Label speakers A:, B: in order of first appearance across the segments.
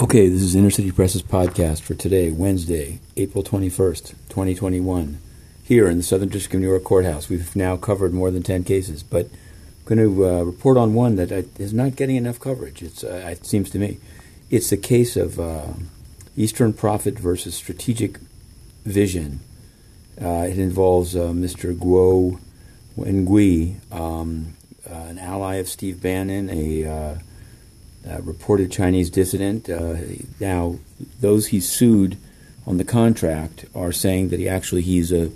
A: Okay, this is Inner City Press's podcast for today, Wednesday, April 21st, 2021. Here in the Southern District of New York Courthouse, we've now covered more than 10 cases, but I'm going to uh, report on one that is not getting enough coverage, uh, it seems to me. It's the case of uh, Eastern Profit versus Strategic Vision. Uh, it involves uh, Mr. Guo Wengui, um, uh, an ally of Steve Bannon, a uh, reported Chinese dissident. Uh, now, those he sued on the contract are saying that he actually he's a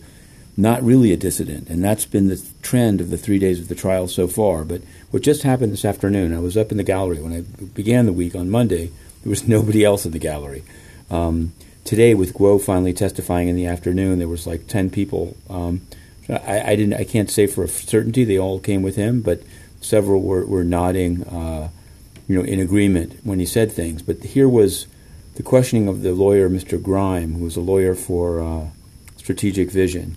A: not really a dissident, and that's been the trend of the three days of the trial so far. But what just happened this afternoon, I was up in the gallery when I began the week on Monday. There was nobody else in the gallery. Um, today, with Guo finally testifying in the afternoon, there was like ten people. Um, I, I, didn't. I can't say for a certainty they all came with him, but several were, were nodding. Uh, you know, in agreement when he said things. But here was the questioning of the lawyer, Mr. Greim, who was a lawyer for uh, Strategic Vision.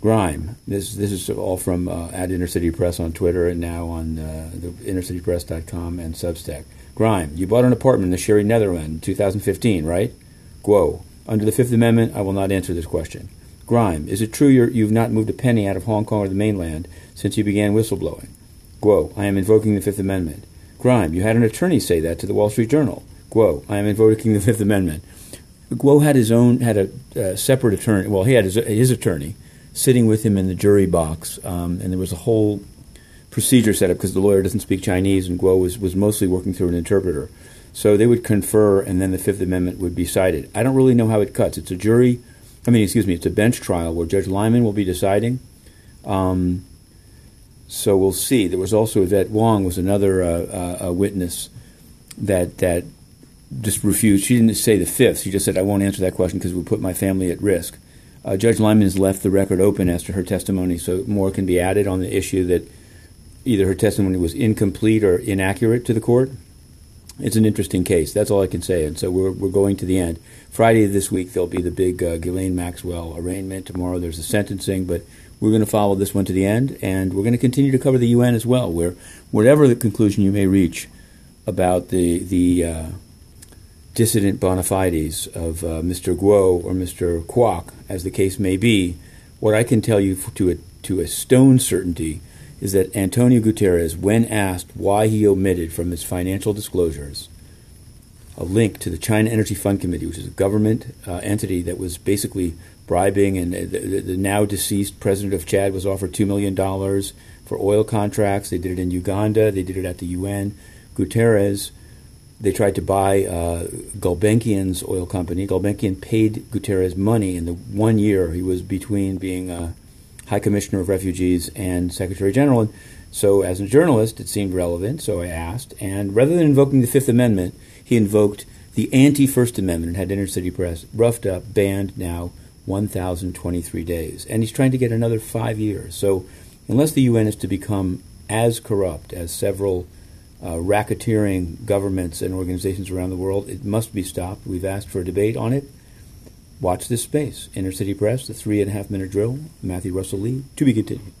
A: Greim, this this is all from uh, at Inner City Press on Twitter and now on uh, the innercitypress.com and Substack. Greim, you bought an apartment in the Sherry Netherland in 2015, right? Guo, under the Fifth Amendment, I will not answer this question. Greim, is it true you have not moved a penny out of Hong Kong or the mainland since you began whistleblowing? Guo, I am invoking the Fifth Amendment. Greim, you had an attorney say that to the Wall Street Journal. Guo, I am invoking the Fifth Amendment. Guo had his own, had a separate attorney. Well, he had his, his, attorney sitting with him in the jury box, um, and there was a whole procedure set up because the lawyer doesn't speak Chinese, and Guo was, was mostly working through an interpreter. So they would confer, and then the Fifth Amendment would be cited. I don't really know how it cuts. It's a jury, I mean, excuse me, it's a bench trial where Judge Liman will be deciding. Um, so we'll see. There was also Yvette Wang was another uh, uh, witness that that just refused. She didn't say the fifth. She just said, "I won't answer that question because it would put my family at risk." Uh, Judge Liman has left the record open as to her testimony, so more can be added on the issue that either her testimony was incomplete or inaccurate to the court. It's an interesting case. That's all I can say. And so we're, we're going to the end. Friday this week, there'll be the big uh, Ghislaine Maxwell arraignment. Tomorrow, there's a sentencing, but we're going to follow this one to the end, and we're going to continue to cover the UN as well, where whatever the conclusion you may reach about the the uh, dissident bona fides of uh, Mr. Guo or Mr. Kwok, as the case may be, what I can tell you to a, to a stone certainty is that Antonio Guterres, when asked why he omitted from his financial disclosures a link to the China Energy Fund Committee, which is a government uh, entity that was basically bribing, and the, the, now deceased president of Chad was offered $2 million for oil contracts. They did it in Uganda, they did it at the UN. Guterres, they tried to buy uh, Gulbenkian's oil company. Gulbenkian paid Guterres money in the one year he was between being a High Commissioner of Refugees and Secretary General. And so, as a journalist, it seemed relevant, so I asked. And rather than invoking the Fifth Amendment, he invoked the anti First Amendment and had Inner City Press roughed up, banned now 1,023 days. And he's trying to get another five years. So, unless the UN is to become as corrupt as several uh, racketeering governments and organizations around the world, it must be stopped. We've asked for a debate on it. Watch this space. Inner City Press, the three and a half minute drill. Matthew Russell Lee, to be continued.